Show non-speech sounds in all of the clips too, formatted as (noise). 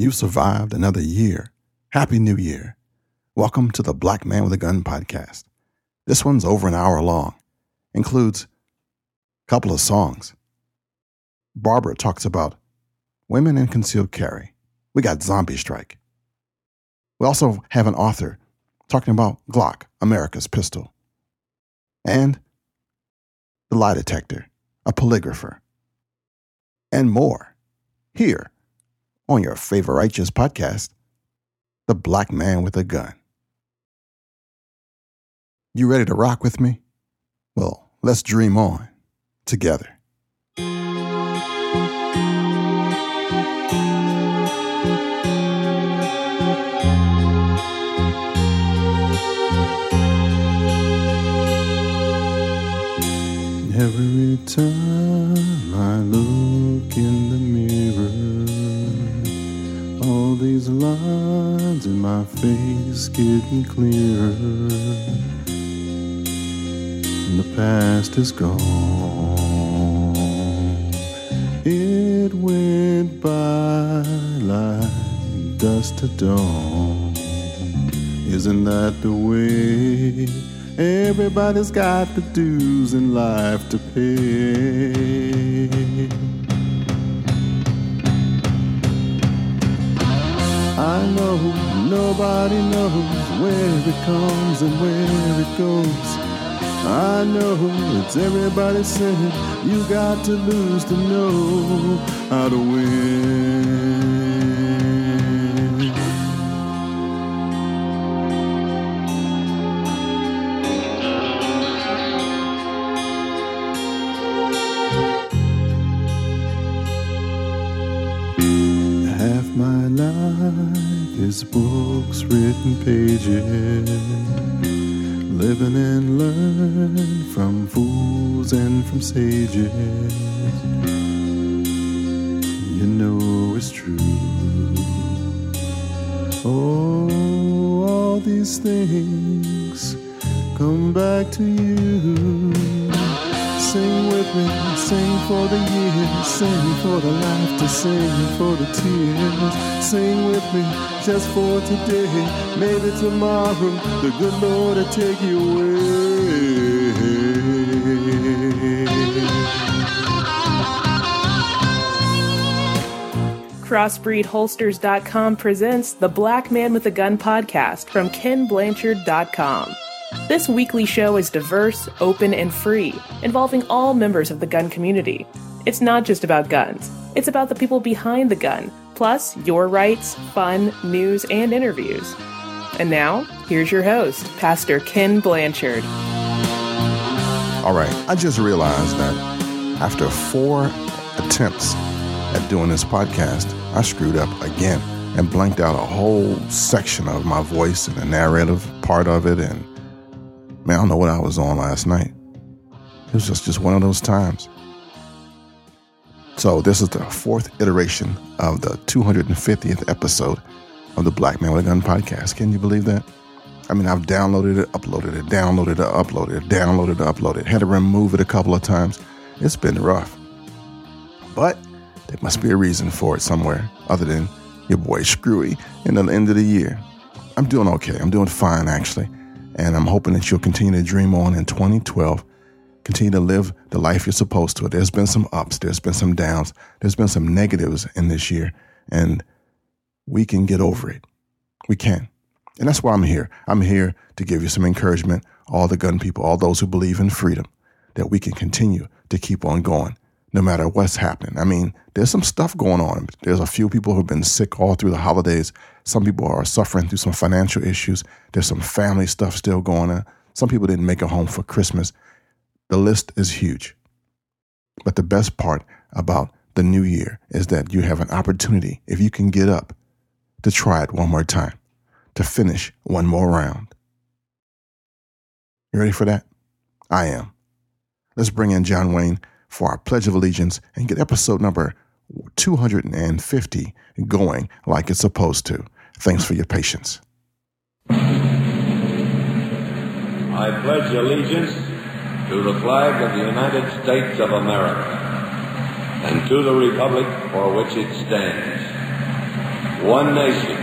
You've survived another year. Happy New Year. Welcome to the Black Man with a Gun podcast. This one's over an hour long, includes a couple of songs. Barbara talks about women in concealed carry. We got Zombie Strike. We also have an author talking about Glock, America's pistol, and the lie detector, a polygrapher, and more here on your favorite righteous podcast, The Black Man with a Gun. You ready to rock with me? Well, let's dream on together. Every time my face getting clearer. And the past is gone. It went by like dust to dawn. Isn't that the way? Everybody's got the dues in life to pay. I know nobody knows where it comes and where it goes. I know it's everybody saying you got to lose to know how to win. Laughter, sing for the tears. Sing with me just for today, maybe tomorrow the good Lord will take you away. CrossbreedHolsters.com presents the Black Man with a Gun podcast from KenBlanchard.com. This weekly show is diverse, open, and free, involving all members of the gun community. It's not just about guns, it's about the people behind the gun, plus your rights, fun, news, and interviews. And now, here's your host, Pastor Ken Blanchard. All right, I just realized that after four attempts at doing this podcast, I screwed up again and blanked out a whole section of my voice and the narrative part of it. And man, I don't know what I was on last night. It was just, just one of those times. So, this is the fourth iteration of the 250th episode of the Black Man with a Gun podcast. Can you believe that? I mean, I've downloaded it, uploaded it, downloaded it, uploaded it, downloaded it, uploaded it, had to remove it a couple of times. It's been rough. But there must be a reason for it somewhere other than your boy Screwy in the end of the year. I'm doing okay. I'm doing fine, actually. And I'm hoping that you'll continue to dream on in 2012. Continue to live the life you're supposed to. There's been some ups, there's been some downs, there's been some negatives in this year, and we can get over it. We can. And that's why I'm here. I'm here to give you some encouragement, all the gun people, all those who believe in freedom, that we can continue to keep on going no matter what's happening. I mean, there's some stuff going on. There's a few people who've been sick all through the holidays. Some people are suffering through some financial issues. There's some family stuff still going on. Some people didn't make it home for Christmas. The list is huge. But the best part about the new year is that you have an opportunity, if you can get up, to try it one more time, to finish one more round. You ready for that? I am. Let's bring in John Wayne for our Pledge of Allegiance and get episode number 250 going like it's supposed to. Thanks for your patience. I pledge allegiance to the flag of the United States of America and to the republic for which it stands, one nation,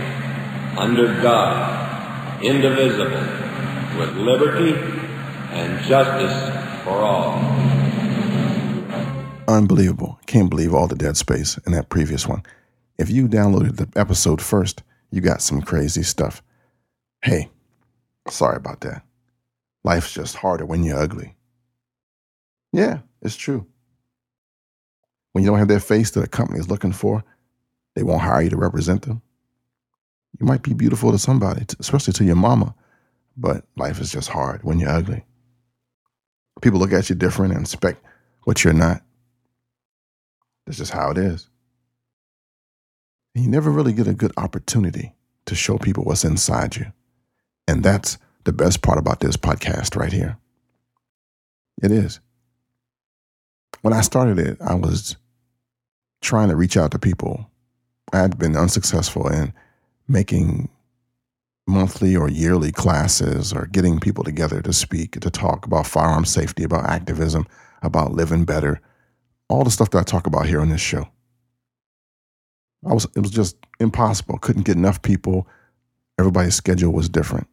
under God, indivisible, with liberty and justice for all. Unbelievable. Can't believe all the dead space in that previous one. If you downloaded the episode first, you got some crazy stuff. Hey, sorry about that. Life's just harder when you're ugly. Yeah, it's true. When you don't have that face that a company is looking for, they won't hire you to represent them. You might be beautiful to somebody, especially to your mama, but life is just hard when you're ugly. People look at you different and expect what you're not. That's just how it is. And you never really get a good opportunity to show people what's inside you. And that's the best part about this podcast right here. It is. When I started it, I was trying to reach out to people. I had been unsuccessful in making monthly or yearly classes or getting people together to speak, to talk about firearm safety, about activism, about living better, all the stuff that I talk about here on this show. I was it was just impossible. Couldn't get enough people. Everybody's schedule was different.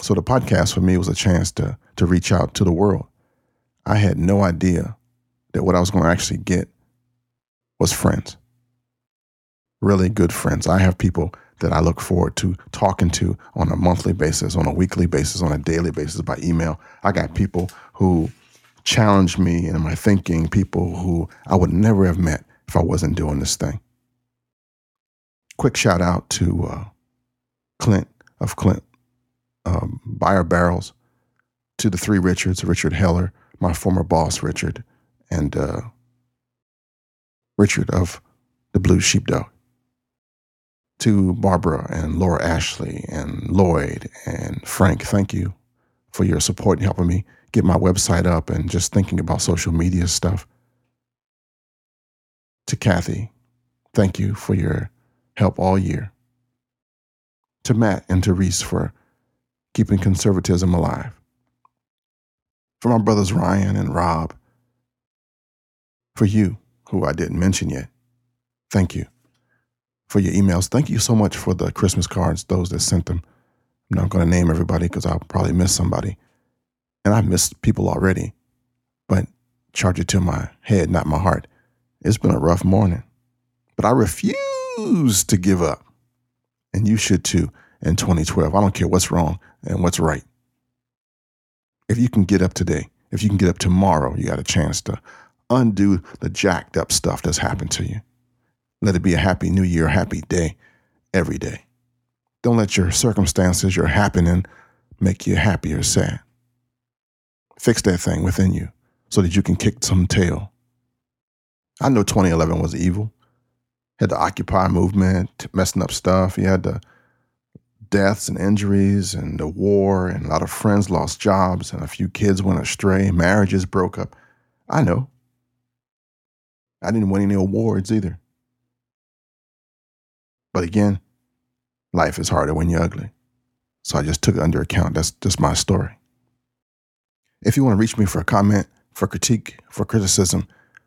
So the podcast for me was a chance to to reach out to the world. I had no idea that what I was going to actually get was friends. Really good friends. I have people that I look forward to talking to on a monthly basis, on a weekly basis, on a daily basis by email. I got people who challenge me in my thinking, people who I would never have met if I wasn't doing this thing. Quick shout out to uh, Clint of Clint um, Buyer Barrels, to the three Richards, Richard Heller, my former boss, Richard, and uh, Richard of the Blue Sheepdog to Barbara and Laura Ashley and Lloyd and Frank, thank you for your support and helping me get my website up and just thinking about social media stuff. To Kathy, thank you for your help all year. To Matt and to Reese for keeping conservatism alive. For my brothers Ryan and Rob. For you, who I didn't mention yet, thank you for your emails. Thank you so much for the Christmas cards, those that sent them. I'm not going to name everybody because I'll probably miss somebody. And I've missed people already, but charge it to my head, not my heart. It's been a rough morning, but I refuse to give up. And you should too in 2012. I don't care what's wrong and what's right. If you can get up today, if you can get up tomorrow, you got a chance to undo the jacked up stuff that's happened to you. Let it be a happy new year, happy day every day. Don't let your circumstances, your happening, make you happy or sad. Fix that thing within you so that you can kick some tail. I know 2011 was evil. Had the Occupy movement, messing up stuff. You had the deaths and injuries and the war, and a lot of friends lost jobs, and a few kids went astray. Marriages broke up. I know. I didn't win any awards either. But again, life is harder when you're ugly. So I just took it under account. That's just my story. If you want to reach me for a comment, for critique, for criticism,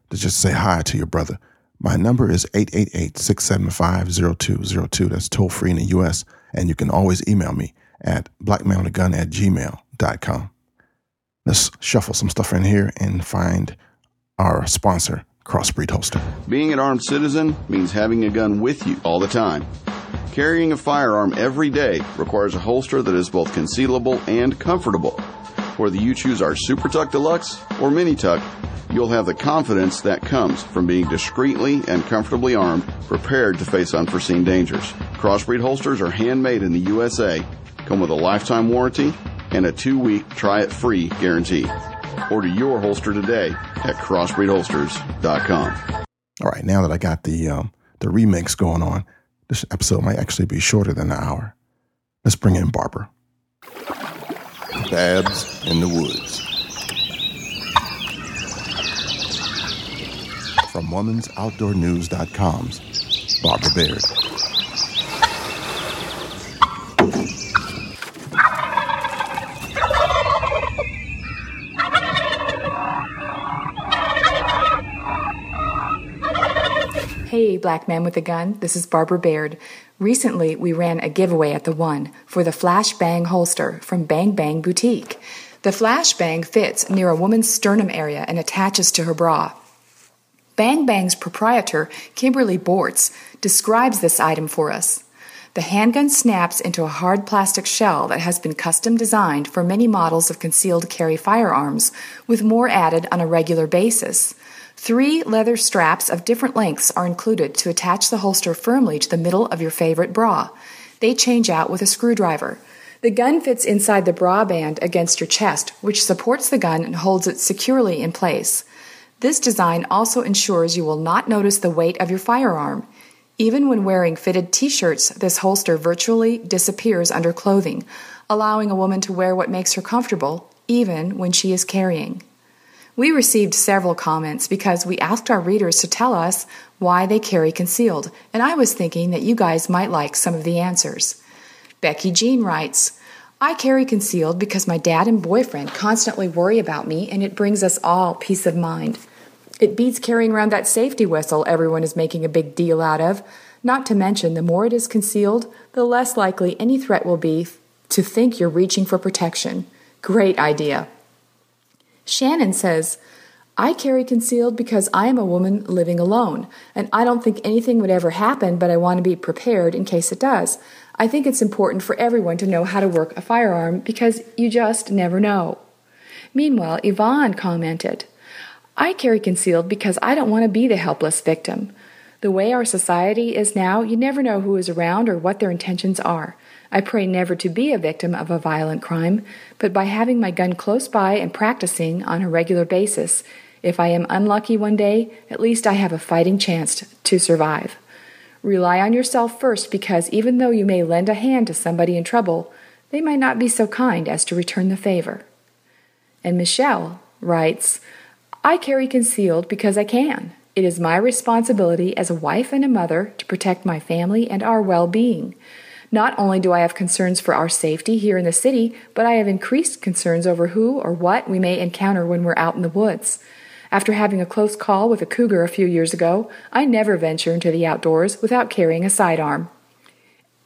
to just say hi to your brother, my number is 888 675 0202. That's toll free in the US. And you can always email me at blackmanwithagun at gmail.com. Let's shuffle some stuff in here and find our sponsor, Crossbreed Holster. Being an armed citizen means having a gun with you all the time. Carrying a firearm every day requires a holster that is both concealable and comfortable. Whether you choose our Super Tuck Deluxe or Mini Tuck, you'll have the confidence that comes from being discreetly and comfortably armed, prepared to face unforeseen dangers. Crossbreed holsters are handmade in the USA, come with a lifetime warranty, and a two week try it free guarantee. Order your holster today at crossbreedholsters.com. All right, now that I got the um, the remix going on, this episode might actually be shorter than an hour. Let's bring in Barbara. Babs in the Woods. From womensoutdoornews.com's Barbara Baird. Black Man with a Gun. This is Barbara Baird. Recently, we ran a giveaway at the WON for the Flash Bang holster from Bang Bang Boutique. The Flash Bang fits near a woman's sternum area and attaches to her bra. Bang Bang's proprietor, Kimberly Bortz, describes this item for us. The handgun snaps into a hard plastic shell that has been custom designed for many models of concealed carry firearms, with more added on a regular basis. Three leather straps of different lengths are included to attach the holster firmly to the middle of your favorite bra. They change out with a screwdriver. The gun fits inside the bra band against your chest, which supports the gun and holds it securely in place. This design also ensures you will not notice the weight of your firearm. Even when wearing fitted t shirts, this holster virtually disappears under clothing, allowing a woman to wear what makes her comfortable, even when she is carrying. We received several comments because we asked our readers to tell us why they carry concealed, and I was thinking that you guys might like some of the answers. Becky Jean writes, I carry concealed because my dad and boyfriend constantly worry about me and it brings us all peace of mind. It beats carrying around that safety whistle everyone is making a big deal out of. Not to mention, the more it is concealed, the less likely any threat will be to think you're reaching for protection. Great idea. Shannon says, I carry concealed because I am a woman living alone, and I don't think anything would ever happen, but I want to be prepared in case it does. I think it's important for everyone to know how to work a firearm because you just never know. Meanwhile, Yvonne commented, I carry concealed because I don't want to be the helpless victim. The way our society is now, you never know who is around or what their intentions are. I pray never to be a victim of a violent crime, but by having my gun close by and practicing on a regular basis, if I am unlucky one day, at least I have a fighting chance to survive. Rely on yourself first because even though you may lend a hand to somebody in trouble, they might not be so kind as to return the favor. And Michelle writes, I carry concealed because I can. It is my responsibility as a wife and a mother to protect my family and our well being. Not only do I have concerns for our safety here in the city, but I have increased concerns over who or what we may encounter when we're out in the woods. After having a close call with a cougar a few years ago, I never venture into the outdoors without carrying a sidearm.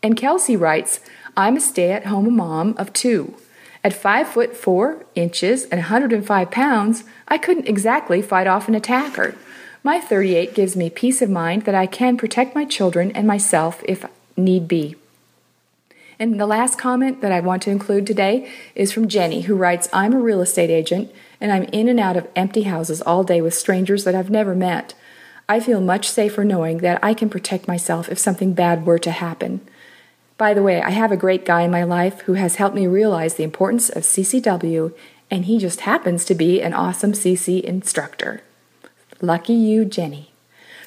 And Kelsey writes, I'm a stay at home mom of two. At five foot four inches and 105 pounds, I couldn't exactly fight off an attacker. My 38 gives me peace of mind that I can protect my children and myself if need be. And the last comment that I want to include today is from Jenny, who writes I'm a real estate agent and I'm in and out of empty houses all day with strangers that I've never met. I feel much safer knowing that I can protect myself if something bad were to happen. By the way, I have a great guy in my life who has helped me realize the importance of CCW, and he just happens to be an awesome CC instructor. Lucky you, Jenny.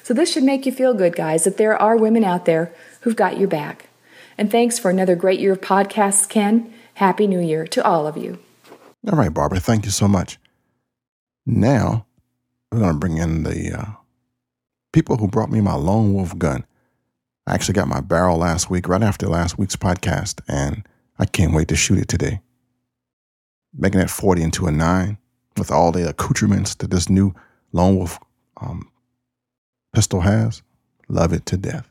So, this should make you feel good, guys, that there are women out there who've got your back. And thanks for another great year of podcasts, Ken. Happy New Year to all of you. All right, Barbara, thank you so much. Now, we're going to bring in the uh, people who brought me my lone wolf gun. I actually got my barrel last week, right after last week's podcast, and I can't wait to shoot it today. Making that 40 into a 9 with all the accoutrements that this new Lone Wolf um, pistol has. Love it to death.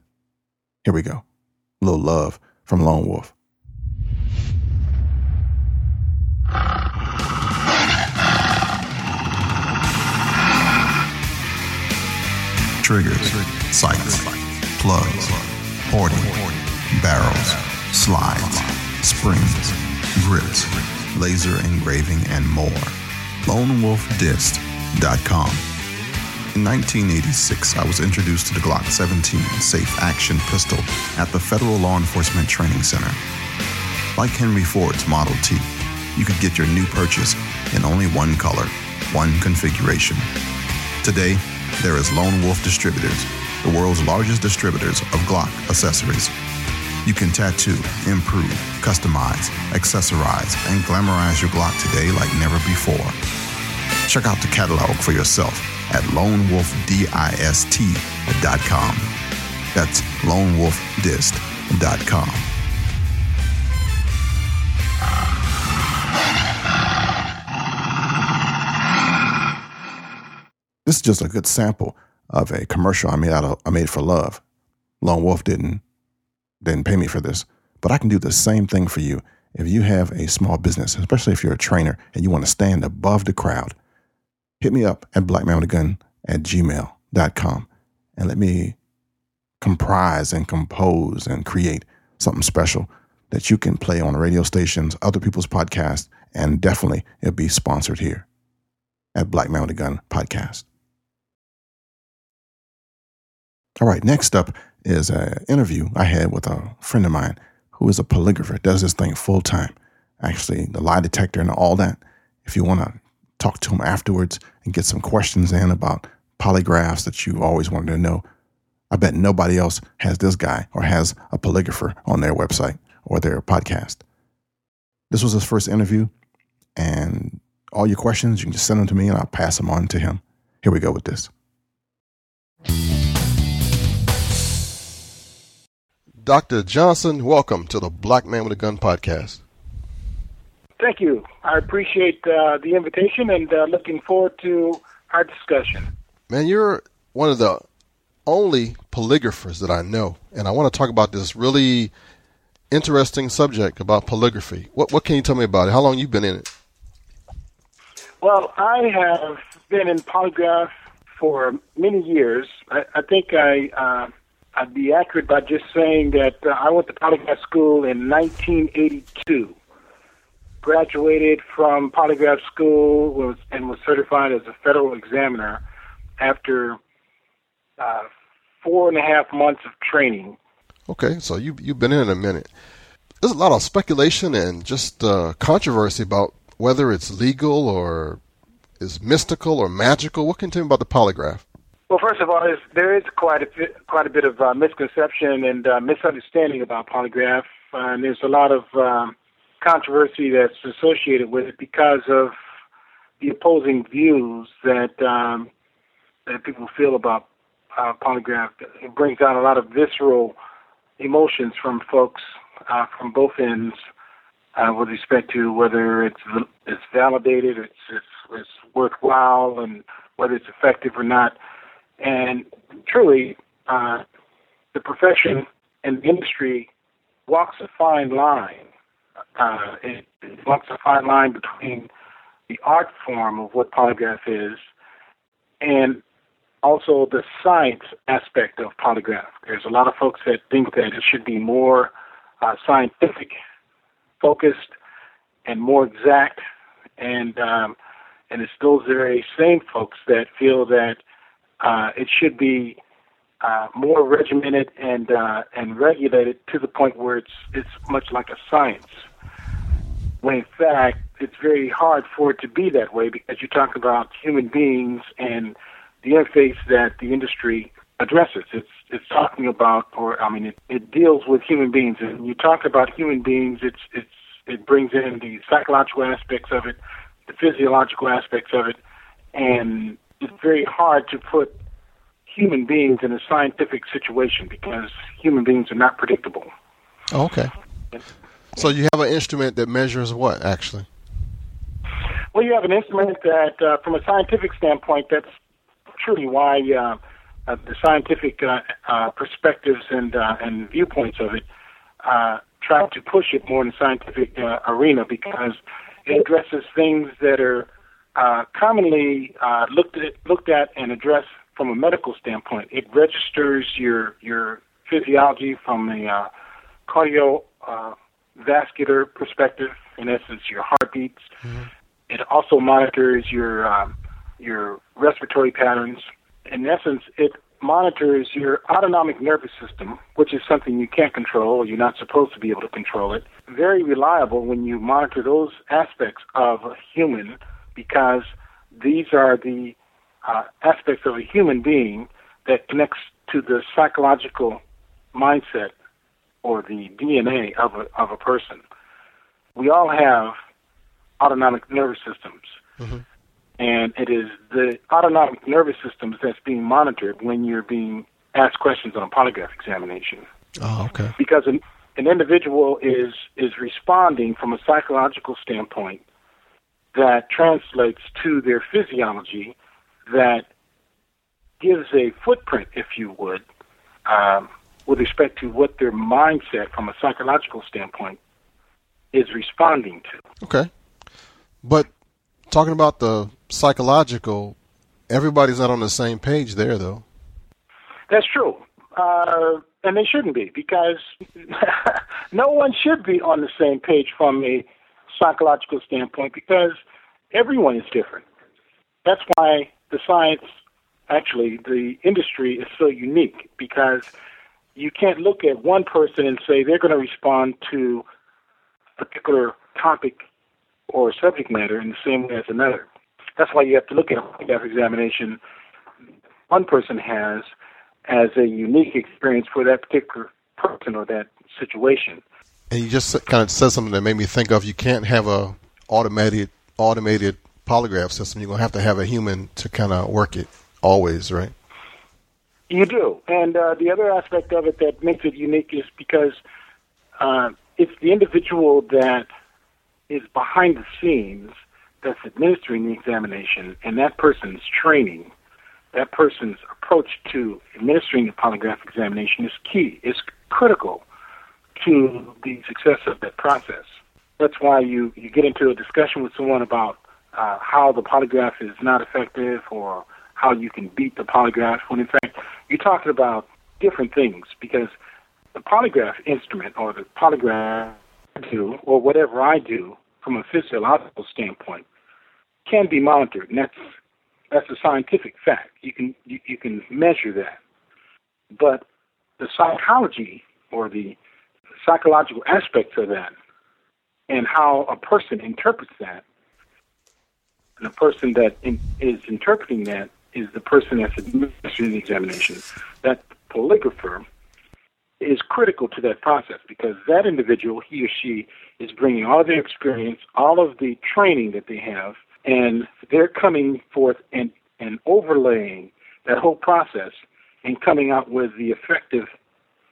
Here we go. Little love from Lone Wolf. Triggers, sights, plugs porting, barrels, slides, springs, grips, laser engraving, and more. LoneWolfDist.com. In 1986, I was introduced to the Glock 17 safe action pistol at the Federal Law Enforcement Training Center. Like Henry Ford's Model T, you could get your new purchase in only one color, one configuration. Today, there is Lone Wolf Distributors the world's largest distributors of Glock accessories. You can tattoo, improve, customize, accessorize, and glamorize your Glock today like never before. Check out the catalog for yourself at lonewolfdist.com. That's lonewolfdist.com. This is just a good sample of a commercial I made out of I made for love. Lone Wolf didn't didn't pay me for this, but I can do the same thing for you if you have a small business, especially if you're a trainer and you want to stand above the crowd. Hit me up at blackmanwithagun at gmail.com and let me comprise and compose and create something special that you can play on radio stations, other people's podcasts, and definitely it'll be sponsored here at Black Man with a Gun podcast. All right, next up is an interview I had with a friend of mine who is a polygrapher, does this thing full time. Actually, the lie detector and all that. If you want to talk to him afterwards and get some questions in about polygraphs that you always wanted to know, I bet nobody else has this guy or has a polygrapher on their website or their podcast. This was his first interview, and all your questions, you can just send them to me and I'll pass them on to him. Here we go with this. Dr. Johnson, welcome to the Black Man with a Gun podcast. Thank you. I appreciate uh, the invitation and uh, looking forward to our discussion. Man, you're one of the only polygraphers that I know, and I want to talk about this really interesting subject about polygraphy. What what can you tell me about it? How long you been in it? Well, I have been in polygraph for many years. I, I think I uh, I'd be accurate by just saying that uh, I went to polygraph school in 1982. Graduated from polygraph school was, and was certified as a federal examiner after uh, four and a half months of training. Okay, so you you've been in it a minute. There's a lot of speculation and just uh, controversy about whether it's legal or is mystical or magical. What can you tell me about the polygraph? Well, first of all, there is quite a bit, quite a bit of uh, misconception and uh, misunderstanding about polygraph, uh, and there's a lot of um, controversy that's associated with it because of the opposing views that um, that people feel about uh, polygraph. It brings out a lot of visceral emotions from folks uh, from both ends uh, with respect to whether it's it's validated, it's, it's it's worthwhile, and whether it's effective or not. And truly, uh, the profession and industry walks a fine line. Uh, it, it walks a fine line between the art form of what polygraph is and also the science aspect of polygraph. There's a lot of folks that think that it should be more uh, scientific focused and more exact, and um, and it's those very same folks that feel that uh, it should be uh, more regimented and uh, and regulated to the point where it's it's much like a science. When in fact it's very hard for it to be that way because you talk about human beings and the interface that the industry addresses. It's it's talking about, or I mean, it, it deals with human beings. And when you talk about human beings, it's it's it brings in the psychological aspects of it, the physiological aspects of it, and it's very hard to put human beings in a scientific situation because human beings are not predictable. Okay. So you have an instrument that measures what actually? Well, you have an instrument that, uh, from a scientific standpoint, that's truly why uh, uh, the scientific uh, uh, perspectives and uh, and viewpoints of it try to push it more in the scientific arena because it addresses things that are commonly looked at looked at and addressed from a medical standpoint. It registers your your physiology from a uh, cardiovascular uh, perspective, in essence, your heartbeats. Mm-hmm. It also monitors your um, your respiratory patterns. In essence, it monitors your autonomic nervous system, which is something you can't control, or you're not supposed to be able to control it. Very reliable when you monitor those aspects of a human because these are the uh, aspects of a human being that connects to the psychological mindset or the DNA of a, of a person. We all have autonomic nervous systems. Mm-hmm and it is the autonomic nervous system that's being monitored when you're being asked questions on a polygraph examination. Oh, okay. Because an, an individual is is responding from a psychological standpoint that translates to their physiology that gives a footprint, if you would, um, with respect to what their mindset from a psychological standpoint is responding to. Okay. But talking about the psychological, everybody's not on the same page there, though. That's true. Uh, and they shouldn't be because (laughs) no one should be on the same page from a psychological standpoint because everyone is different. That's why the science, actually, the industry is so unique because you can't look at one person and say they're going to respond to a particular topic or subject matter in the same way as another. That's why you have to look at a polygraph examination one person has as a unique experience for that particular person or that situation. And you just kind of said something that made me think of you can't have a automated automated polygraph system. You're gonna have to have a human to kind of work it always, right? You do, and uh, the other aspect of it that makes it unique is because uh, it's the individual that is behind the scenes that's administering the examination, and that person's training, that person's approach to administering the polygraph examination is key. It's critical to the success of that process. That's why you, you get into a discussion with someone about uh, how the polygraph is not effective or how you can beat the polygraph, when in fact you're talking about different things because the polygraph instrument or the polygraph do or whatever I do from a physiological standpoint can be monitored, and that's that's a scientific fact. You can you, you can measure that, but the psychology or the psychological aspects of that and how a person interprets that. And the person that in, is interpreting that is the person that's administering the examination. That polygrapher is critical to that process because that individual, he or she, is bringing all their experience, all of the training that they have, and they're coming forth and, and overlaying that whole process and coming out with the effective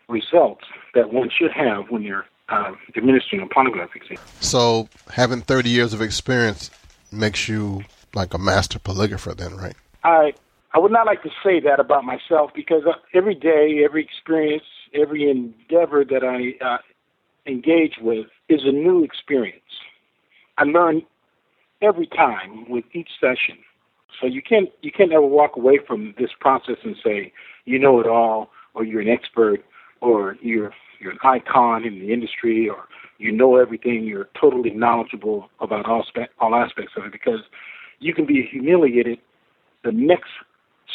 results that one should have when you're uh, administering a polygraph exam. So, having 30 years of experience makes you like a master polygrapher, then, right? I I would not like to say that about myself because uh, every day, every experience, every endeavor that I uh, engage with is a new experience. I learn every time with each session. So you can't you can't ever walk away from this process and say you know it all or you're an expert or you're you're an icon in the industry or you know everything, you're totally knowledgeable about all spe- all aspects of it because you can be humiliated the next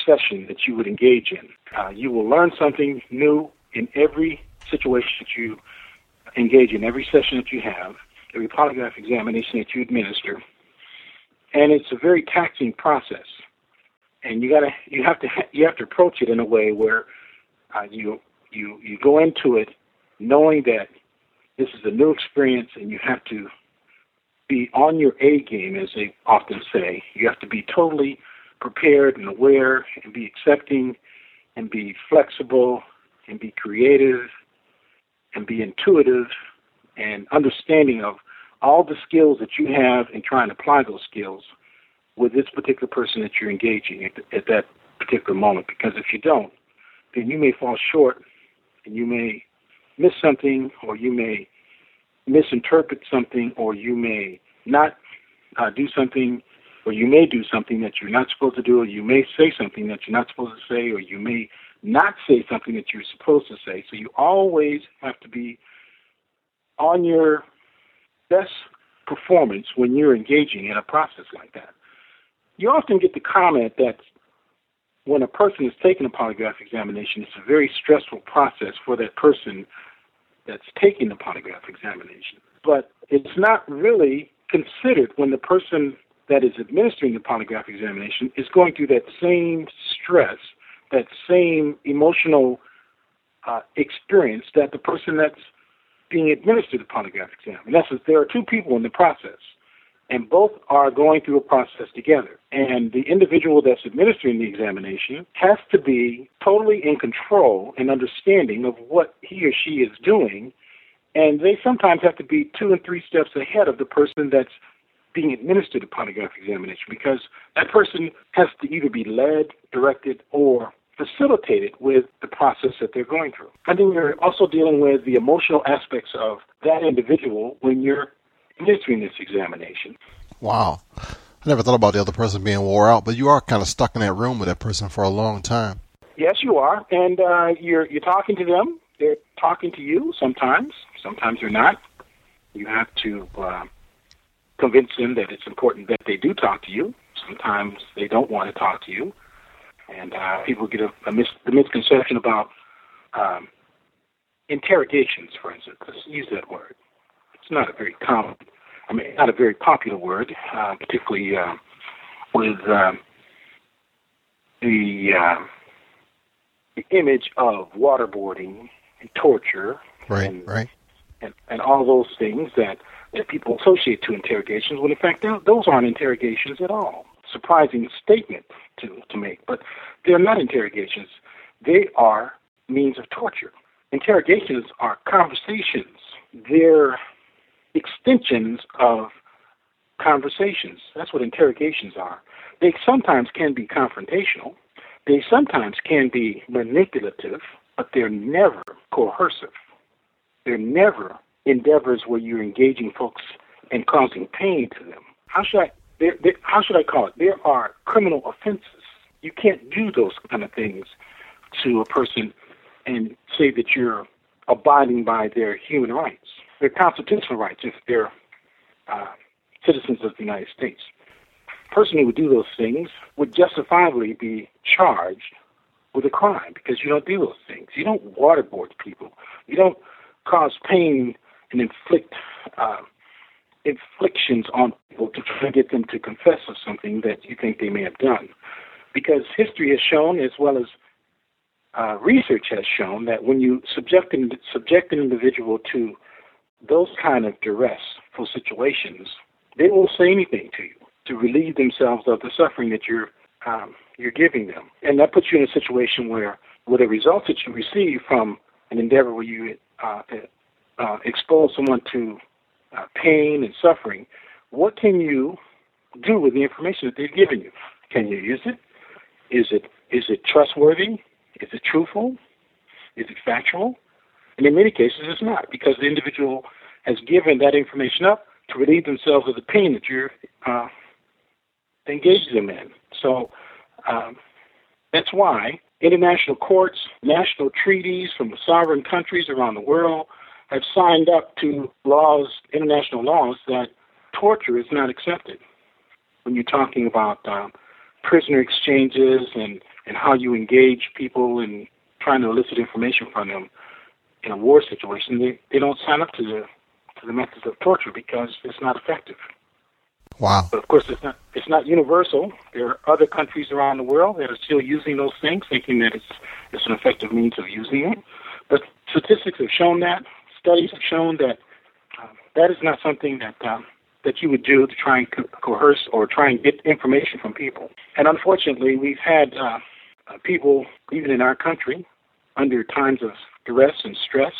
session that you would engage in. Uh, you will learn something new in every situation that you engage in, every session that you have, every polygraph examination that you administer, and it's a very taxing process. And you gotta, you have to, you have to approach it in a way where uh, you you you go into it knowing that this is a new experience and you have to be on your A game, as they often say. You have to be totally prepared and aware and be accepting and be flexible and be creative and be intuitive and understanding of all the skills that you have and try and apply those skills with this particular person that you're engaging at, at that particular moment. Because if you don't, then you may fall short and you may miss something or you may misinterpret something or you may not uh, do something or you may do something that you're not supposed to do or you may say something that you're not supposed to say or you may not say something that you're supposed to say. So you always have to be on your best performance when you're engaging in a process like that. You often get the comment that when a person is taking a polygraph examination, it's a very stressful process for that person that's taking the polygraph examination. But it's not really considered when the person that is administering the polygraph examination is going through that same stress, that same emotional uh, experience that the person that's being administered the polygraph exam. In essence, there are two people in the process and both are going through a process together. And the individual that's administering the examination has to be totally in control and understanding of what he or she is doing. And they sometimes have to be two and three steps ahead of the person that's being administered a polygraph examination because that person has to either be led, directed, or facilitated with the process that they're going through. I think you're also dealing with the emotional aspects of that individual when you're administering this examination. Wow. I never thought about the other person being wore out, but you are kind of stuck in that room with that person for a long time. Yes, you are, and uh, you're you're talking to them. They're talking to you sometimes. Sometimes they're not. You have to uh, convince them that it's important that they do talk to you. Sometimes they don't want to talk to you, and uh, people get a, a, mis- misconception about um, interrogations, for instance. Let's use that word. It's not a very common, I mean, not a very popular word, uh, particularly uh, with um, the uh, the image of waterboarding and torture, Right, and, right. and and all those things that that people associate to interrogations. When in fact those aren't interrogations at all. Surprising statement to to make, but they're not interrogations. They are means of torture. Interrogations are conversations. They're extensions of conversations. That's what interrogations are. They sometimes can be confrontational. They sometimes can be manipulative, but they're never coercive. They're never endeavors where you're engaging folks and causing pain to them. How should I? They're, they're, how should I call it? There are criminal offenses. You can't do those kind of things to a person and say that you're abiding by their human rights, their constitutional rights, if they're uh, citizens of the United States. A person who would do those things would justifiably be charged with a crime because you don't do those things. You don't waterboard people. You don't cause pain and inflict uh, inflictions on people to try to get them to confess of something that you think they may have done. Because history has shown, as well as uh, research has shown, that when you subject an, subject an individual to those kind of duressful situations, they will say anything to you to relieve themselves of the suffering that you're um, you're giving them, and that puts you in a situation where, with the results that you receive from an endeavor where you uh, uh, expose someone to uh, pain and suffering, what can you do with the information that they've given you? Can you use it? Is it is it trustworthy? Is it truthful? Is it factual? And in many cases, it's not because the individual has given that information up to relieve themselves of the pain that you're uh, engaging them in. So um, that's why international courts, national treaties from sovereign countries around the world have signed up to laws, international laws, that torture is not accepted. When you're talking about um, prisoner exchanges and, and how you engage people and trying to elicit information from them in a war situation, they, they don't sign up to the to the methods of torture because it's not effective. Wow. But of course, it's not it's not universal. There are other countries around the world that are still using those things, thinking that it's it's an effective means of using it. But statistics have shown that. Studies have shown that um, that is not something that um, that you would do to try and co- coerce or try and get information from people. And unfortunately, we've had uh, people, even in our country, under times of duress and stress,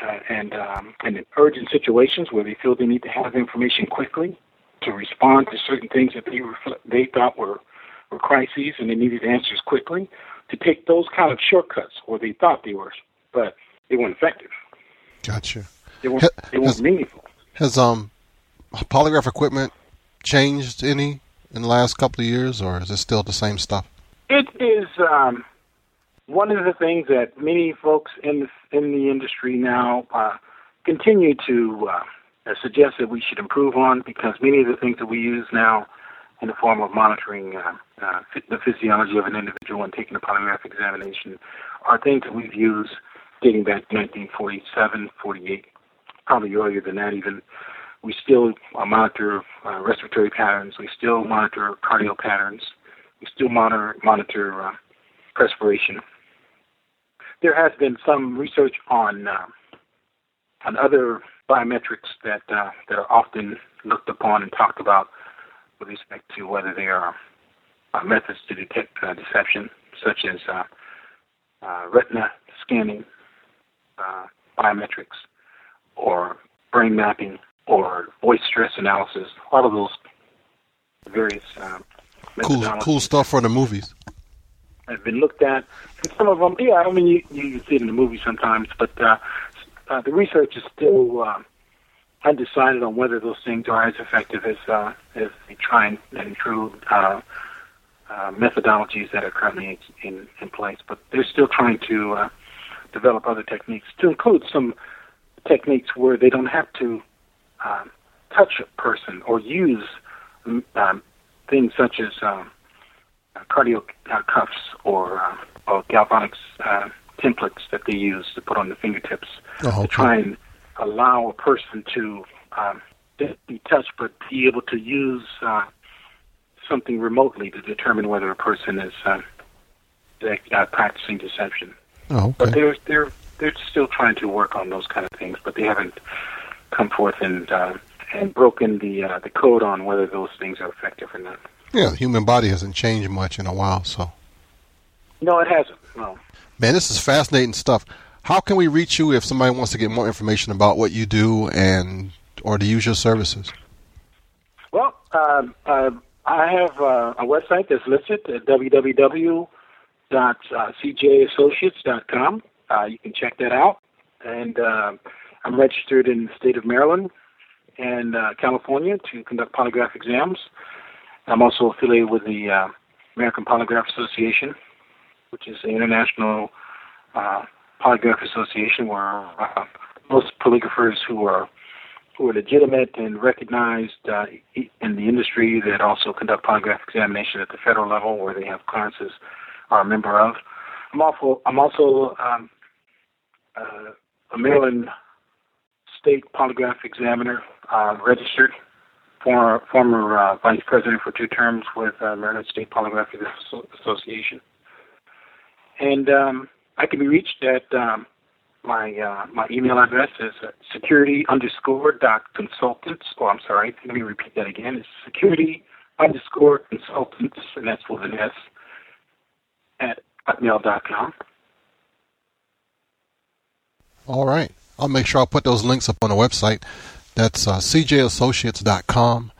uh, and um, and in urgent situations where they feel they need to have information quickly to respond to certain things that they were, they thought were were crises and they needed answers quickly, to take those kind of shortcuts, or they thought they were, but they weren't effective. Gotcha. They they weren't Has- meaningful. Has um polygraph equipment changed any in the last couple of years, or is it still the same stuff? It is um, one of the things that many folks in the, in the industry now uh, continue to uh, suggest that we should improve on because many of the things that we use now in the form of monitoring uh, uh, the physiology of an individual and taking a polygraph examination are things that we've used dating back to 1947, 48, probably earlier than that even. We still uh, monitor uh, respiratory patterns. We still monitor cardio patterns. We still monitor monitor uh, perspiration. There has been some research on uh, on other biometrics that uh, that are often looked upon and talked about with respect to whether they are methods to detect deception, such as retina scanning, uh, biometrics, or brain mapping, or voice stress analysis. A lot of those various um, Cool, cool stuff for the movies. have been looked at. And some of them, yeah, I mean, you, you see it in the movies sometimes, but uh, uh, the research is still uh, undecided on whether those things are as effective as uh, as the try and, and true uh, uh, methodologies that are currently in, in place. But they're still trying to uh, develop other techniques to include some techniques where they don't have to um, touch a person or use um, um, things such as um, cardio uh, cuffs or, uh, or galvanics uh, templates that they use to put on the fingertips Oh, okay. to try and allow a person to um, be touched, but be able to use uh, something remotely to determine whether a person is uh, practicing deception. Oh, But they're they're they're still trying to work on those kind of things, but they haven't come forth and uh, and broken the uh, the code on whether those things are effective or not. Yeah, the human body hasn't changed much in a while, so. No, it hasn't. No. Man, this is fascinating stuff. How can we reach you if somebody wants to get more information about what you do and or to use your services? Well, um, uh, I have uh, a website that's listed at www.cjassociates.com. Uh, you can check that out. And uh, I'm registered in the state of Maryland and uh, California to conduct polygraph exams. I'm also affiliated with the uh, American Polygraph Association, which is an international uh, polygraph association where uh, most polygraphers who are who are legitimate and recognized uh, in the industry that also conduct polygraph examination at the federal level where they have clearances are a member of. I'm also I'm also um, uh, a Maryland State Polygraph Examiner, uh, registered, former former uh, vice president for two terms with uh, Maryland State Polygraph Association, and um, I can be reached at um, my uh, my email address is security underscore dot consultants. Oh, I'm sorry. Let me repeat that again. It's security underscore consultants, and that's with an S at hotmail dot com. All right. I'll make sure I'll put those links up on the website. That's uh, cjassociates.com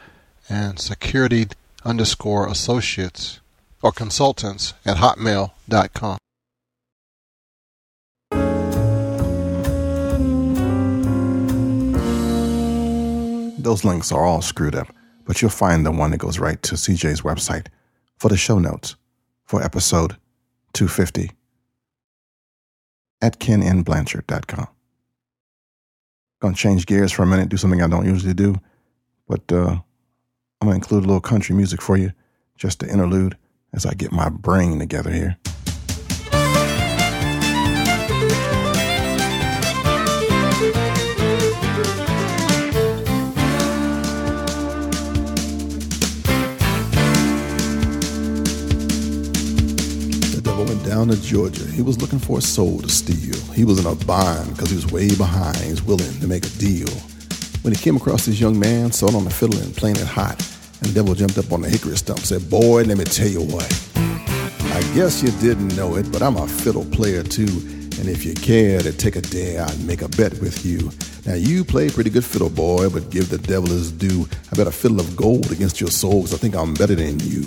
and security underscore associates or consultants at hotmail.com. Those links are all screwed up, but you'll find the one that goes right to CJ's website for the show notes for episode 250 at kennblanchard.com. Gonna change gears for a minute, do something I don't usually do, but uh, I'm gonna include a little country music for you, just to interlude as I get my brain together here. Down to Georgia. He was looking for a soul to steal. He was in a bind because he was way behind. He was willing to make a deal. When he came across this young man, sawed on the fiddle and playing it hot, and the devil jumped up on the hickory stump said, Boy, let me tell you what. I guess you didn't know it, but I'm a fiddle player too. And if you care to take a dare, I'd make a bet with you. Now you play pretty good fiddle, boy, but give the devil his due. I bet a fiddle of gold against your soul, 'cause I think I'm better than you.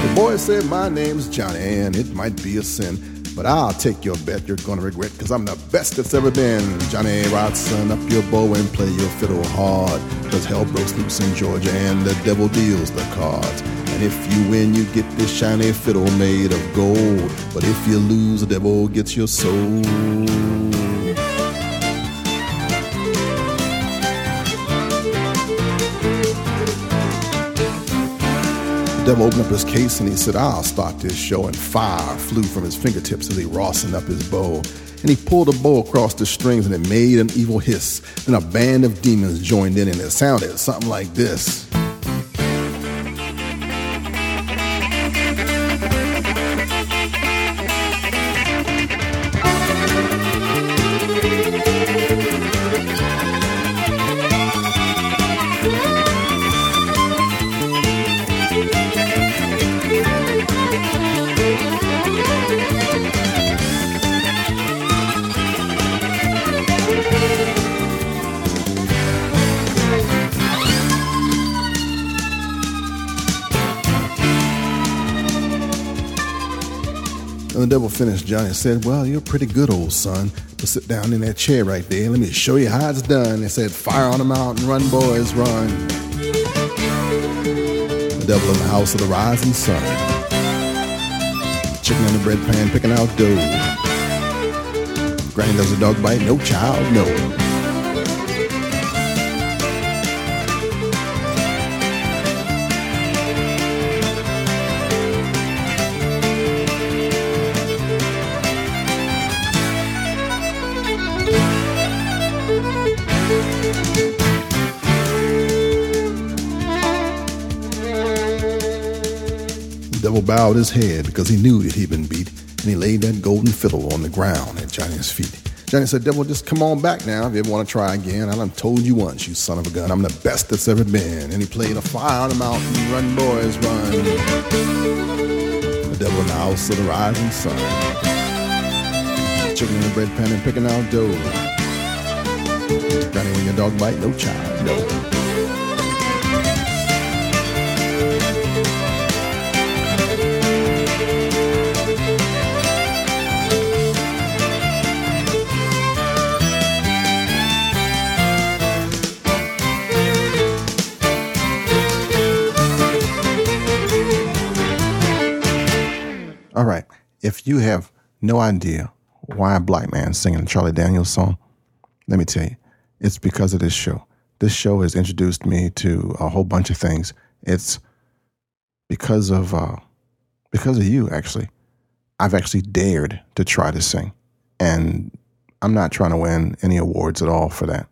The boy said, My name's Johnny, and it might be a sin, but I'll take your bet you're gonna regret, cause I'm the best that's ever been. Johnny rosin, up your bow and play your fiddle hard, cause hell breaks loose in Georgia, and the devil deals the cards. And if you win, you get this shiny fiddle made of gold, but if you lose, the devil gets your soul. Devil opened up his case and he said, I'll start this show. And fire flew from his fingertips as he rosined up his bow. And he pulled a bow across the strings and it made an evil hiss. Then a band of demons joined in and it sounded something like this. Finished, Johnny said, Well, you're pretty good, old son. But sit down in that chair right there. Let me show you how it's done. They said, Fire on the mountain, run, boys, run. The devil in the house of the rising sun. Chicken in the bread pan picking out dough. Granny does a dog bite, no child, no. Bowed his head because he knew that he'd been beat, and he laid that golden fiddle on the ground at Johnny's feet. Johnny said, Devil, just come on back now if you ever want to try again. I done told you once, you son of a gun, I'm the best that's ever been. And he played a fire on the mountain, run, boys, run. The devil in the house of the rising sun. Chicken in the bread pan and picking out dough. Johnny, when your dog bite, no child, no. If you have no idea why a black man singing a Charlie Daniels song, let me tell you, it's because of this show. This show has introduced me to a whole bunch of things. It's because of uh, because of you, actually. I've actually dared to try to sing, and I'm not trying to win any awards at all for that.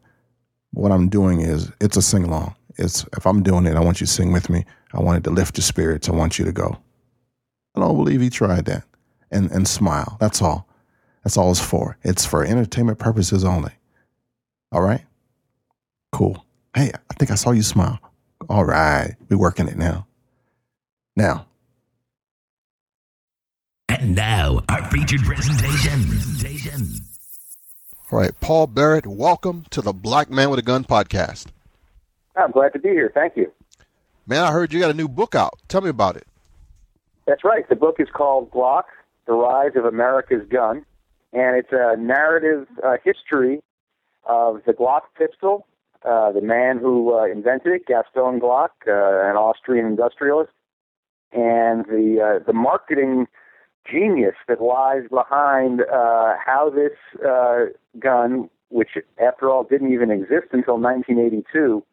What I'm doing is it's a sing along. It's if I'm doing it, I want you to sing with me. I want it to lift your spirits. I want you to go. I don't believe he tried that. And and smile. That's all. That's all it's for. It's for entertainment purposes only. All right? Cool. Hey, I think I saw you smile. All right. We're working it now. Now. And now, our featured presentation. presentation. All right, Paul Barrett, welcome to the Black Man with a Gun podcast. I'm glad to be here. Thank you. Man, I heard you got a new book out. Tell me about it. That's right. The book is called Glock, The Rise of America's Gun, and it's a narrative uh, history of the Glock pistol, uh, the man who uh, invented it, Gaston Glock, uh, an Austrian industrialist, and the uh, the marketing genius that lies behind uh, how this gun, which after all didn't even exist until 1982,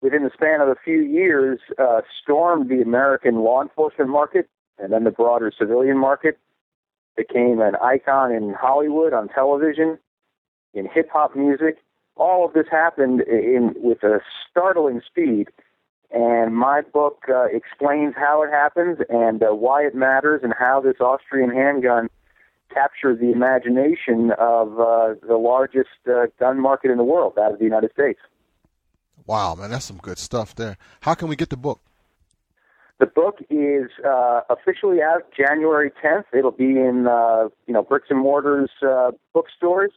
within the span of a few years, uh, stormed the American law enforcement market and then the broader civilian market. Became an icon in Hollywood, on television, in hip hop music. All of this happened in with a startling speed. And my book uh, explains how it happens and uh, why it matters and how this Austrian handgun captured the imagination of uh, the largest uh, gun market in the world, that of the United States. Wow, man, that's some good stuff there. How can we get the book? The book is uh, officially out January 10th. It'll be in uh, you know bricks and mortars uh, bookstores.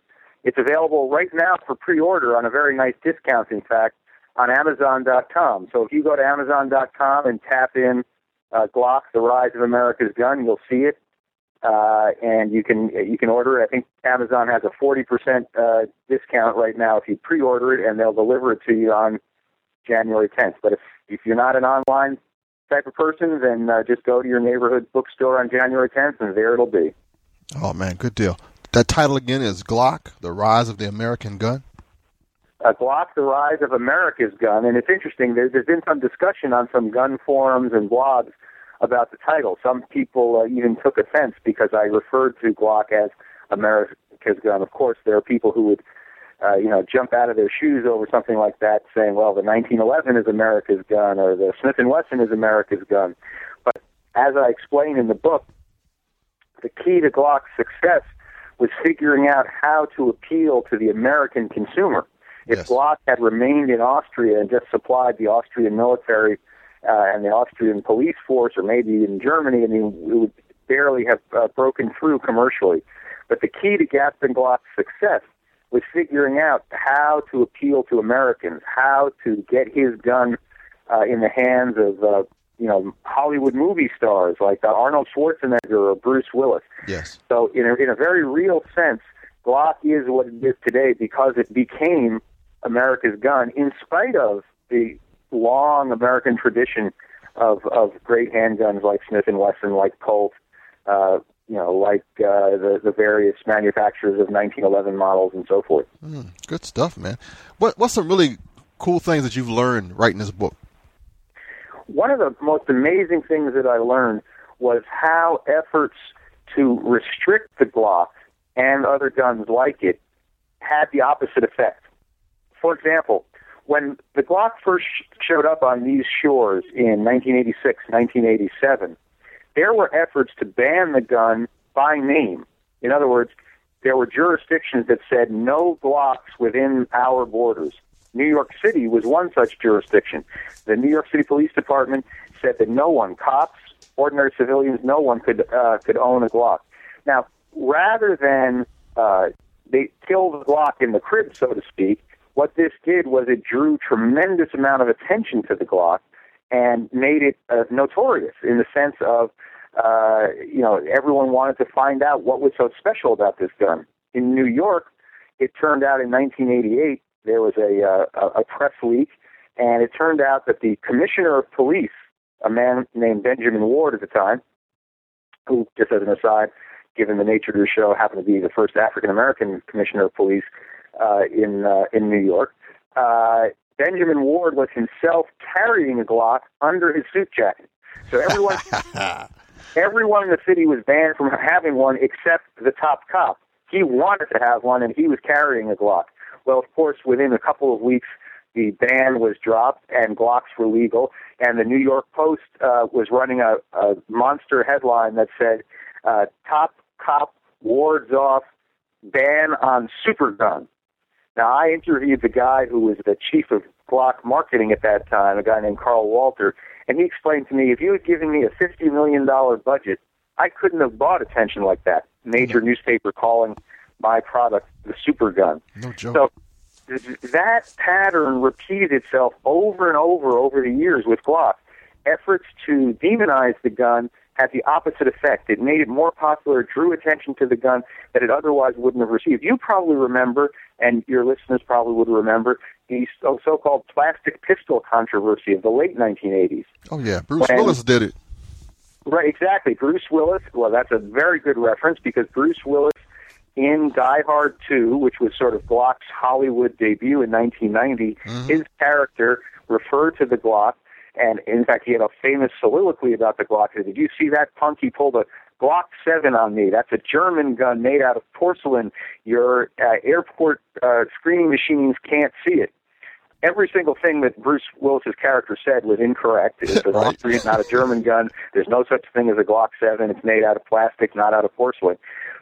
It's available right now for pre-order on a very nice discount. In fact, on Amazon.com. So if you go to Amazon.com and tap in uh, Glock: The Rise of America's Gun, you'll see it, uh, and you can you can order it. I think Amazon has a 40% uh, discount right now if you pre-order it, and they'll deliver it to you on January 10th. But if if you're not an online type of person, then uh, just go to your neighborhood bookstore on January 10th, and there it'll be. Oh man, good deal. That title again is Glock: The Rise of the American Gun. Uh, Glock: The Rise of America's Gun, and it's interesting. There, there's been some discussion on some gun forums and blogs about the title. Some people uh, even took offense because I referred to Glock as America's gun. Of course, there are people who would, uh, you know, jump out of their shoes over something like that, saying, "Well, the 1911 is America's gun, or the Smith and Wesson is America's gun." But as I explain in the book, the key to Glock's success was figuring out how to appeal to the American consumer. If Yes. Glock had remained in Austria and just supplied the Austrian military uh, and the Austrian police force, or maybe in Germany, I mean, it would barely have uh, broken through commercially. But the key to Gaston Glock's success was figuring out how to appeal to Americans, how to get his gun uh, in the hands of uh, you know Hollywood movie stars like uh, Arnold Schwarzenegger or Bruce Willis. Yes. So in a, in a very real sense, Glock is what it is today because it became America's gun in spite of the long American tradition of of great handguns like Smith and Wesson, like Colt, uh, you know, like uh, the the various manufacturers of 1911 models and so forth. Mm, good stuff, man. What what's some really cool things that you've learned writing this book? One of the most amazing things that I learned was how efforts to restrict the Glock and other guns like it had the opposite effect. For example, when the Glock first showed up on these shores in 1986, 1987, there were efforts to ban the gun by name. In other words, there were jurisdictions that said no Glocks within our borders. New York City was one such jurisdiction. The New York City Police Department said that no one, cops, ordinary civilians, no one could uh, could own a Glock. Now, rather than uh, they kill the Glock in the crib, so to speak, what this did was it drew tremendous amount of attention to the Glock and made it uh, notorious in the sense of, uh, you know, everyone wanted to find out what was so special about this gun. In New York, it turned out in 1988 there was a, uh, a press leak, and it turned out that the commissioner of police, a man named Benjamin Ward at the time, who, just as an aside, given the nature of the show, happened to be the first African American commissioner of police uh, in uh, in New York. Uh, Benjamin Ward was himself carrying a Glock under his suit jacket. So everyone, (laughs) everyone in the city was banned from having one except the top cop. He wanted to have one, and he was carrying a Glock. Well, of course, within a couple of weeks, the ban was dropped and Glocks were legal. And the New York Post uh, was running a, a monster headline that said, uh, "Top cop wards off ban on super gun." Now, I interviewed the guy who was the chief of Glock marketing at that time, a guy named Karl Walter, and he explained to me, if you had given me a $50 million budget, I couldn't have bought attention like that. Major newspaper calling my product the super gun. No joke. So that pattern repeated itself over and over over the years with Glock. Efforts to demonize the gun had the opposite effect. It made it more popular, drew attention to the gun that it otherwise wouldn't have received. You probably remember, and your listeners probably would remember, the so called plastic pistol controversy of the late 1980s. Oh, yeah. Bruce When- Willis did it. Right, exactly. Bruce Willis, well, that's a very good reference because Bruce Willis in Die Hard 2, which was sort of Glock's Hollywood debut in 1990, mm-hmm. his character referred to the Glock, and in fact, he had a famous soliloquy about the Glock. Did you see that punk? He pulled a Glock 7 on me. That's a German gun made out of porcelain. Your uh, airport uh, screening machines can't see it. Every single thing that Bruce Willis's character said was incorrect. It's an (laughs) Right. Austrian, not a German gun. There's no such thing as a Glock 7. It's made out of plastic, not out of porcelain.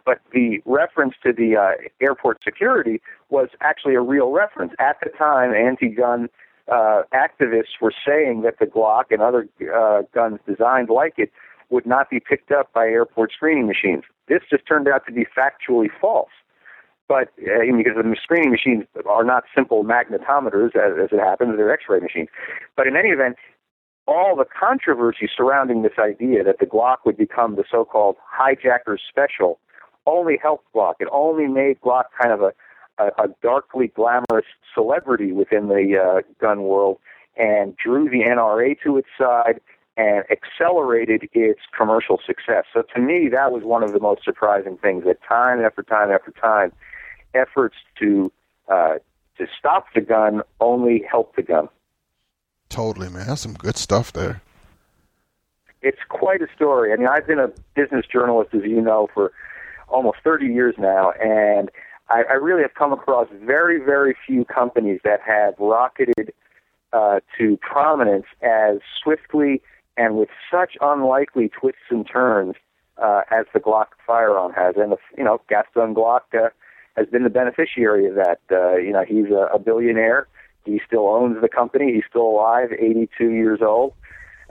But the reference to the uh, airport security was actually a real reference. At the time, anti-gun uh, activists were saying that the Glock and other uh, guns designed like it would not be picked up by airport screening machines. This just turned out to be factually false. But uh, because the screening machines are not simple magnetometers, as, as it happens, they're X-ray machines. But in any event, all the controversy surrounding this idea that the Glock would become the so-called hijacker special only helped Glock. It only made Glock kind of a, a, a darkly glamorous celebrity within the uh, gun world and drew the NRA to its side and accelerated its commercial success. So to me, that was one of the most surprising things that time after time after time, efforts to uh, to stop the gun only helped the gun. Totally, man. That's some good stuff there. it's quite a story. I mean, I've been a business journalist, as you know, for almost 30 years now, and I, I really have come across very, very few companies that have rocketed uh, to prominence as swiftly and with such unlikely twists and turns uh, as the Glock firearm has. And, the, you know, Gaston Glock uh, has been the beneficiary of that. Uh, you know, he's a, a billionaire. He still owns the company. He's still alive, 82 years old.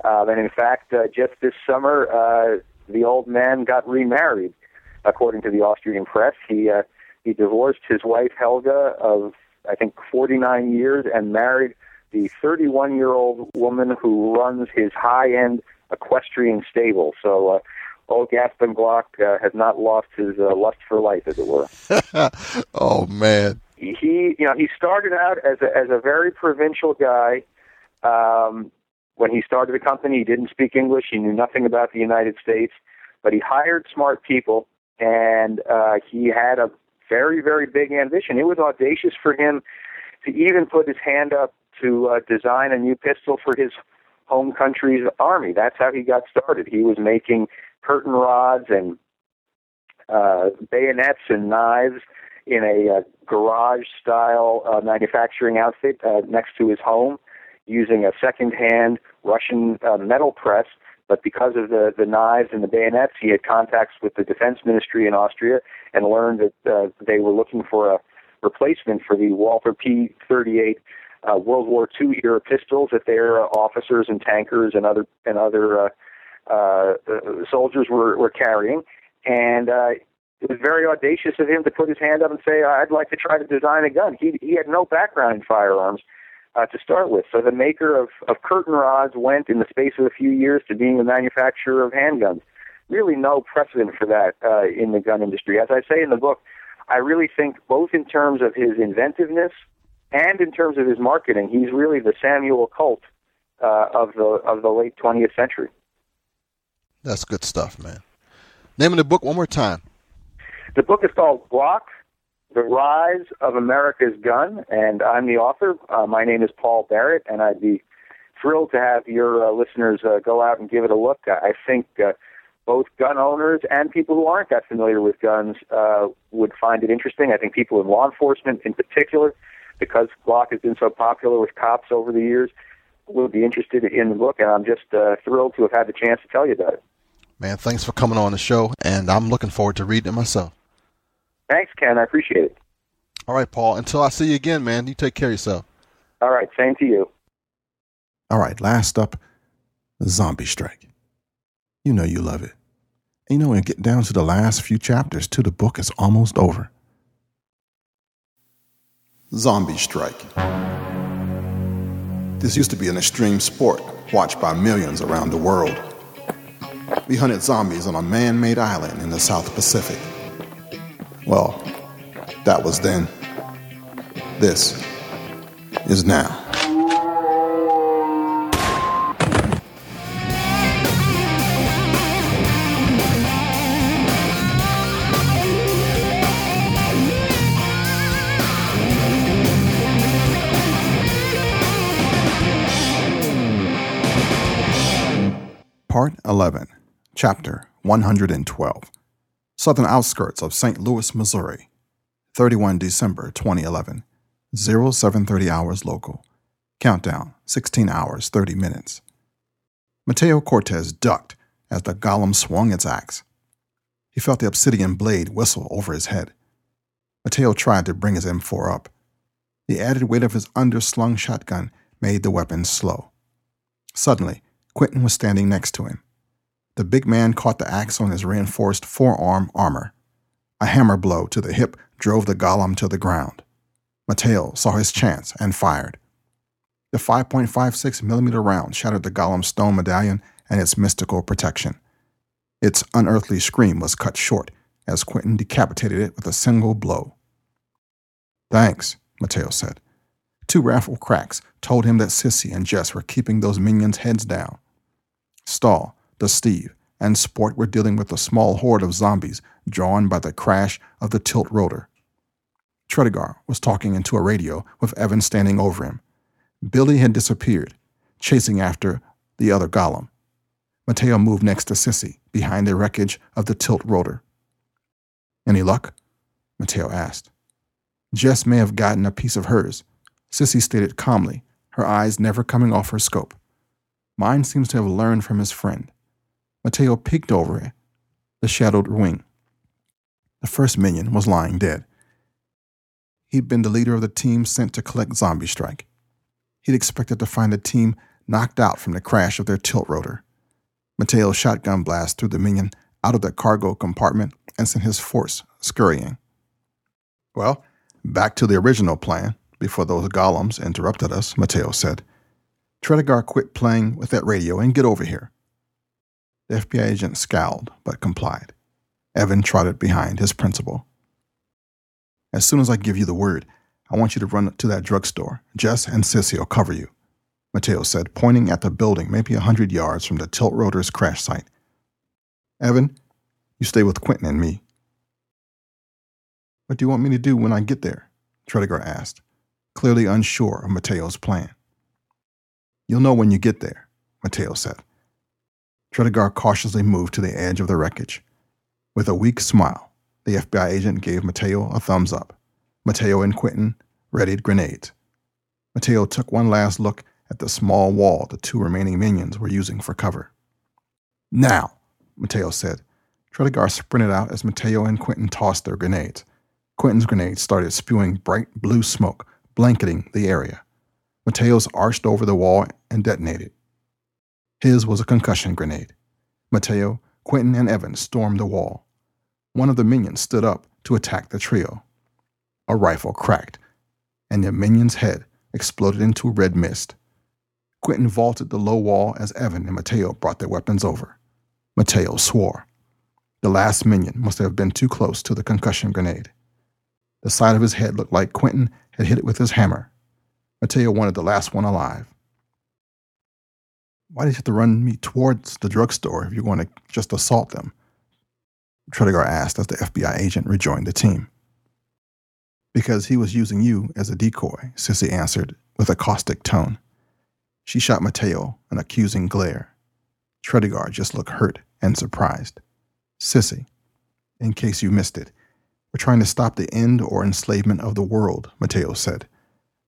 Uh, and in fact, uh, just this summer, uh, the old man got remarried, according to the Austrian press. He uh, he divorced his wife Helga of I think 49 years and married the 31 year old woman who runs his high end equestrian stable. So, uh, old Gaston Glock uh, has not lost his uh, lust for life, as it were. (laughs) oh man, he you know he started out as a as a very provincial guy. Um, when he started the company, he didn't speak English. He knew nothing about the United States, but he hired smart people, and uh, he had a very very big ambition. It was audacious for him to even put his hand up to uh, design a new pistol for his home country's army. That's how he got started. He was making curtain rods and uh, bayonets and knives in a uh, garage style uh, manufacturing outfit uh, next to his home using a second hand Russian uh, metal press. But because of the, the knives and the bayonets, he had contacts with the defense ministry in Austria and learned that uh, they were looking for a replacement for the Walther P 38 uh, World War II era pistols that their uh, officers and tankers and other and other uh, uh, soldiers were, were carrying. And uh, it was very audacious of him to put his hand up and say, "I'd like to try to design a gun." He he had no background in firearms uh, to start with, so the maker of of curtain rods went in the space of a few years to being the manufacturer of handguns. Really, no precedent for that uh, in the gun industry. As I say in the book, I really think both in terms of his inventiveness and in terms of his marketing, he's really the Samuel Colt uh, of the of the late 20th century. That's good stuff, man. Name of the book one more time. The book is called Glock: The Rise of America's Gun, and I'm the author. Uh, my name is Paul Barrett, and I'd be thrilled to have your uh, listeners uh, go out and give it a look. I think uh, both gun owners and people who aren't that familiar with guns uh, would find it interesting. I think people in law enforcement, in particular, because Glock has been so popular with cops over the years, will be interested in the book, and I'm just uh, thrilled to have had the chance to tell you about it. Man, thanks for coming on the show, and I'm looking forward to reading it myself. Thanks, Ken. I appreciate it. All right, Paul. Until I see you again, man, you take care of yourself. All right, same to you. All right, last up, Zombie Strike. You know you love it. And you know, when you get down to the last few chapters, to the book is almost over. Zombie Strike. This used to be an extreme sport watched by millions around the world. We hunted zombies on a man made island in the South Pacific. Well, that was then. This is now. Part 11, Chapter 112 Southern Outskirts of St. Louis, Missouri, 31 December 2011, 0730 hours local. Countdown 16 hours 30 minutes. Mateo Cortez ducked as the golem swung its axe. He felt the obsidian blade whistle over his head. Mateo tried to bring his M4 up. The added weight of his underslung shotgun made the weapon slow. Suddenly, Quentin was standing next to him. The big man caught the axe on his reinforced forearm armor. A hammer blow to the hip drove the golem to the ground. Mateo saw his chance and fired. The 5.56 millimeter round shattered the golem's stone medallion and its mystical protection. Its unearthly scream was cut short as Quentin decapitated it with a single blow. Thanks, Mateo said. Two rifle cracks told him that Sissy and Jess were keeping those minions' heads down. Stahl, the Steve, and Sport were dealing with a small horde of zombies drawn by the crash of the tilt rotor. Tredegar was talking into a radio with Evan standing over him. Billy had disappeared, chasing after the other golem. Mateo moved next to Sissy, behind the wreckage of the tilt rotor. Any luck? Mateo asked. Jess may have gotten a piece of hers, Sissy stated calmly, her eyes never coming off her scope. Mine seems to have learned from his friend. Mateo peeked over the shadowed wing. The first minion was lying dead. He'd been the leader of the team sent to collect Zombie Strike. He'd expected to find the team knocked out from the crash of their tilt rotor. Mateo's shotgun blast threw the minion out of the cargo compartment and sent his force scurrying. Well, back to the original plan, before those golems interrupted us, Mateo said. Tredegar quit playing with that radio and get over here. The FBI agent scowled, but complied. Evan trotted behind his principal. As soon as I give you the word, I want you to run to that drugstore. Jess and Sissy will cover you, Mateo said, pointing at the building maybe a hundred yards from the tilt rotor's crash site. Evan, you stay with Quentin and me. What do you want me to do when I get there? Tredegar asked, clearly unsure of Mateo's plan. You'll know when you get there, Mateo said. Tredegar cautiously moved to the edge of the wreckage. With a weak smile, the FBI agent gave Mateo a thumbs up. Mateo and Quentin readied grenades. Mateo took one last look at the small wall the two remaining minions were using for cover. Now, Mateo said. Tredegar sprinted out as Mateo and Quentin tossed their grenades. Quentin's grenade started spewing bright blue smoke, blanketing the area. Mateo's arched over the wall and detonated. His was a concussion grenade. Mateo, Quentin, and Evan stormed the wall. One of the minions stood up to attack the trio. A rifle cracked, and the minion's head exploded into red mist. Quentin vaulted the low wall as Evan and Mateo brought their weapons over. Mateo swore. The last minion must have been too close to the concussion grenade. The side of his head looked like Quentin had hit it with his hammer. Mateo wanted the last one alive. Why did you have to run me towards the drugstore if you're going to just assault them? Tredegar asked as the FBI agent rejoined the team. Because he was using you as a decoy, Sissy answered with a caustic tone. She shot Mateo an accusing glare. Tredegar just looked hurt and surprised. Sissy, in case you missed it, we're trying to stop the end or enslavement of the world, Mateo said.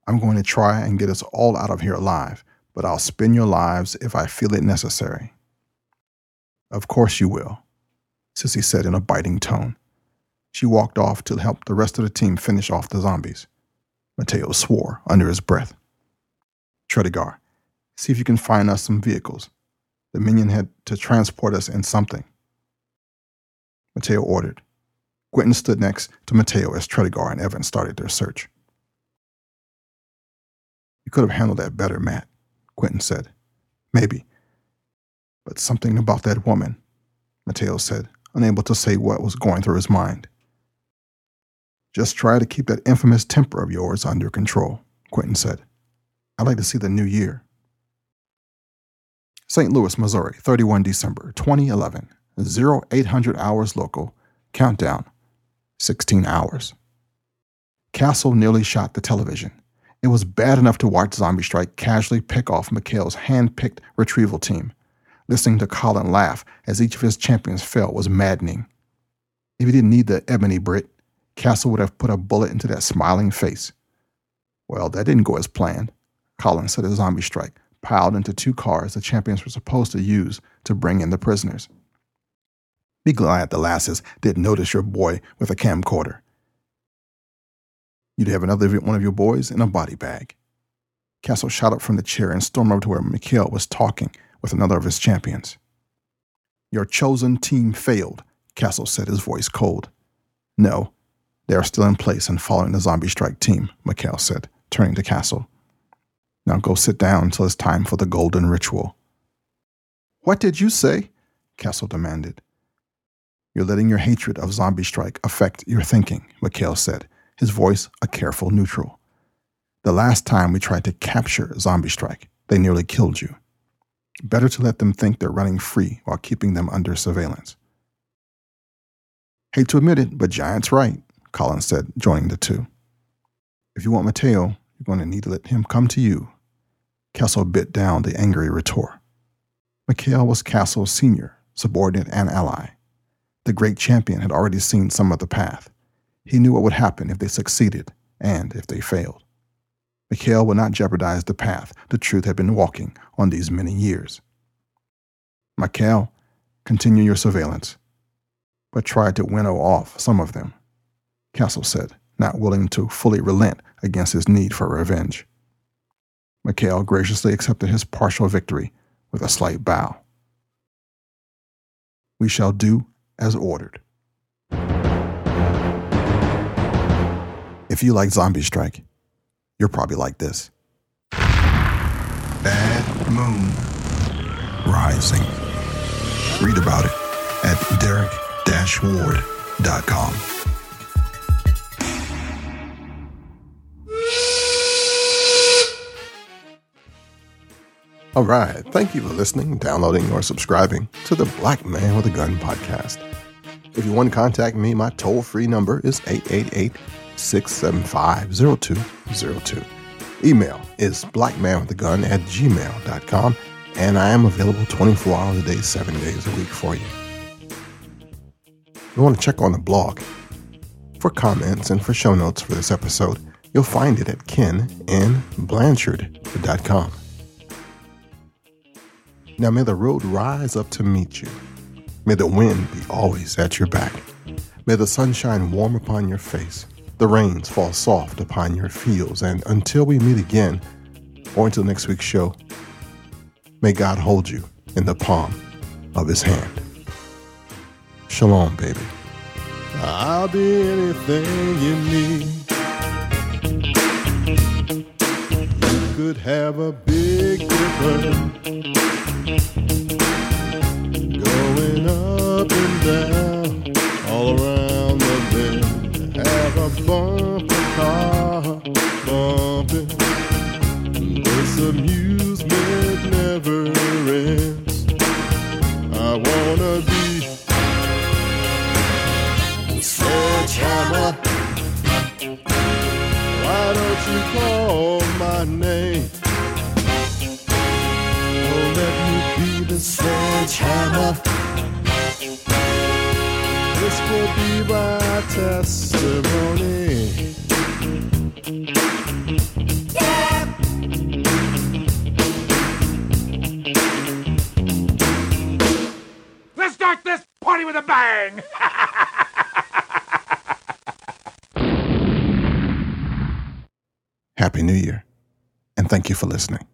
I'm going to try and get us all out of here alive, but I'll spin your lives if I feel it necessary. Of course you will, Sissy said in a biting tone. She walked off to help the rest of the team finish off the zombies. Mateo swore under his breath. Tredegar, see if you can find us some vehicles. The minion had to transport us in something. Mateo ordered. Quentin stood next to Mateo as Tredegar and Evan started their search. You could have handled that better, Matt, Quentin said. Maybe. But something about that woman, Mateo said, unable to say what was going through his mind. Just try to keep that infamous temper of yours under control, Quentin said. I'd like to see the new year. St. Louis, Missouri, 31 December 2011, 0800 hours local, countdown, 16 hours. Castle nearly shot the television. It was bad enough to watch Zombie Strike casually pick off Mikhail's hand picked retrieval team. Listening to Colin laugh as each of his champions fell was maddening. If he didn't need the ebony Brit, Castle would have put a bullet into that smiling face. Well, that didn't go as planned. Colin said a zombie strike piled into two cars the champions were supposed to use to bring in the prisoners. Be glad the lasses didn't notice your boy with a camcorder. You'd have another one of your boys in a body bag. Castle shot up from the chair and stormed over to where Mikhail was talking with another of his champions. Your chosen team failed, Castle said, his voice cold. No, they are still in place and following the zombie strike team, Mikhail said, turning to Castle. Now go sit down until it's time for the golden ritual. What did you say? Castle demanded. You're letting your hatred of Zombie Strike affect your thinking, Mikhail said, his voice a careful neutral. The last time we tried to capture Zombie Strike, they nearly killed you. Better to let them think they're running free while keeping them under surveillance. Hate to admit it, but Giant's right, Collins said, joining the two. If you want Mateo, you're going to need to let him come to you. Castle bit down the angry retort. Mikhail was Castle's senior, subordinate, and ally. The great champion had already seen some of the path. He knew what would happen if they succeeded and if they failed. Mikhail would not jeopardize the path the truth had been walking on these many years. Mikhail, continue your surveillance, but try to winnow off some of them, Castle said, not willing to fully relent against his need for revenge. Mikhail graciously accepted his partial victory with a slight bow. We shall do as ordered. If you like Zombie Strike, you're probably like this. Bad Moon Rising. Read about it at derek-ward.com. All right. Thank you for listening, downloading, or subscribing to the Black Man with a Gun podcast. If you want to contact me, my toll free number is 888 675 0202. Email is blackmanwithagun at gmail.com, and I am available 24 hours a day, 7 days a week for you. You want to check on the blog for comments and for show notes for this episode, you'll find it at kennblanchard.com. Now may the road rise up to meet you. May the wind be always at your back. May the sunshine warm upon your face, the rains fall soft upon your fields, and until we meet again, or until next week's show, may God hold you in the palm of his hand. Shalom, baby. I'll be anything you need. You could have a big going up and down all around. Bumper car bumping. This amusement never ends. I wanna be. Why don't you call my name? Oh, let me be the sledgehammer. This will be my testimony. Let's start this party with a bang! Happy New Year, and thank you for listening.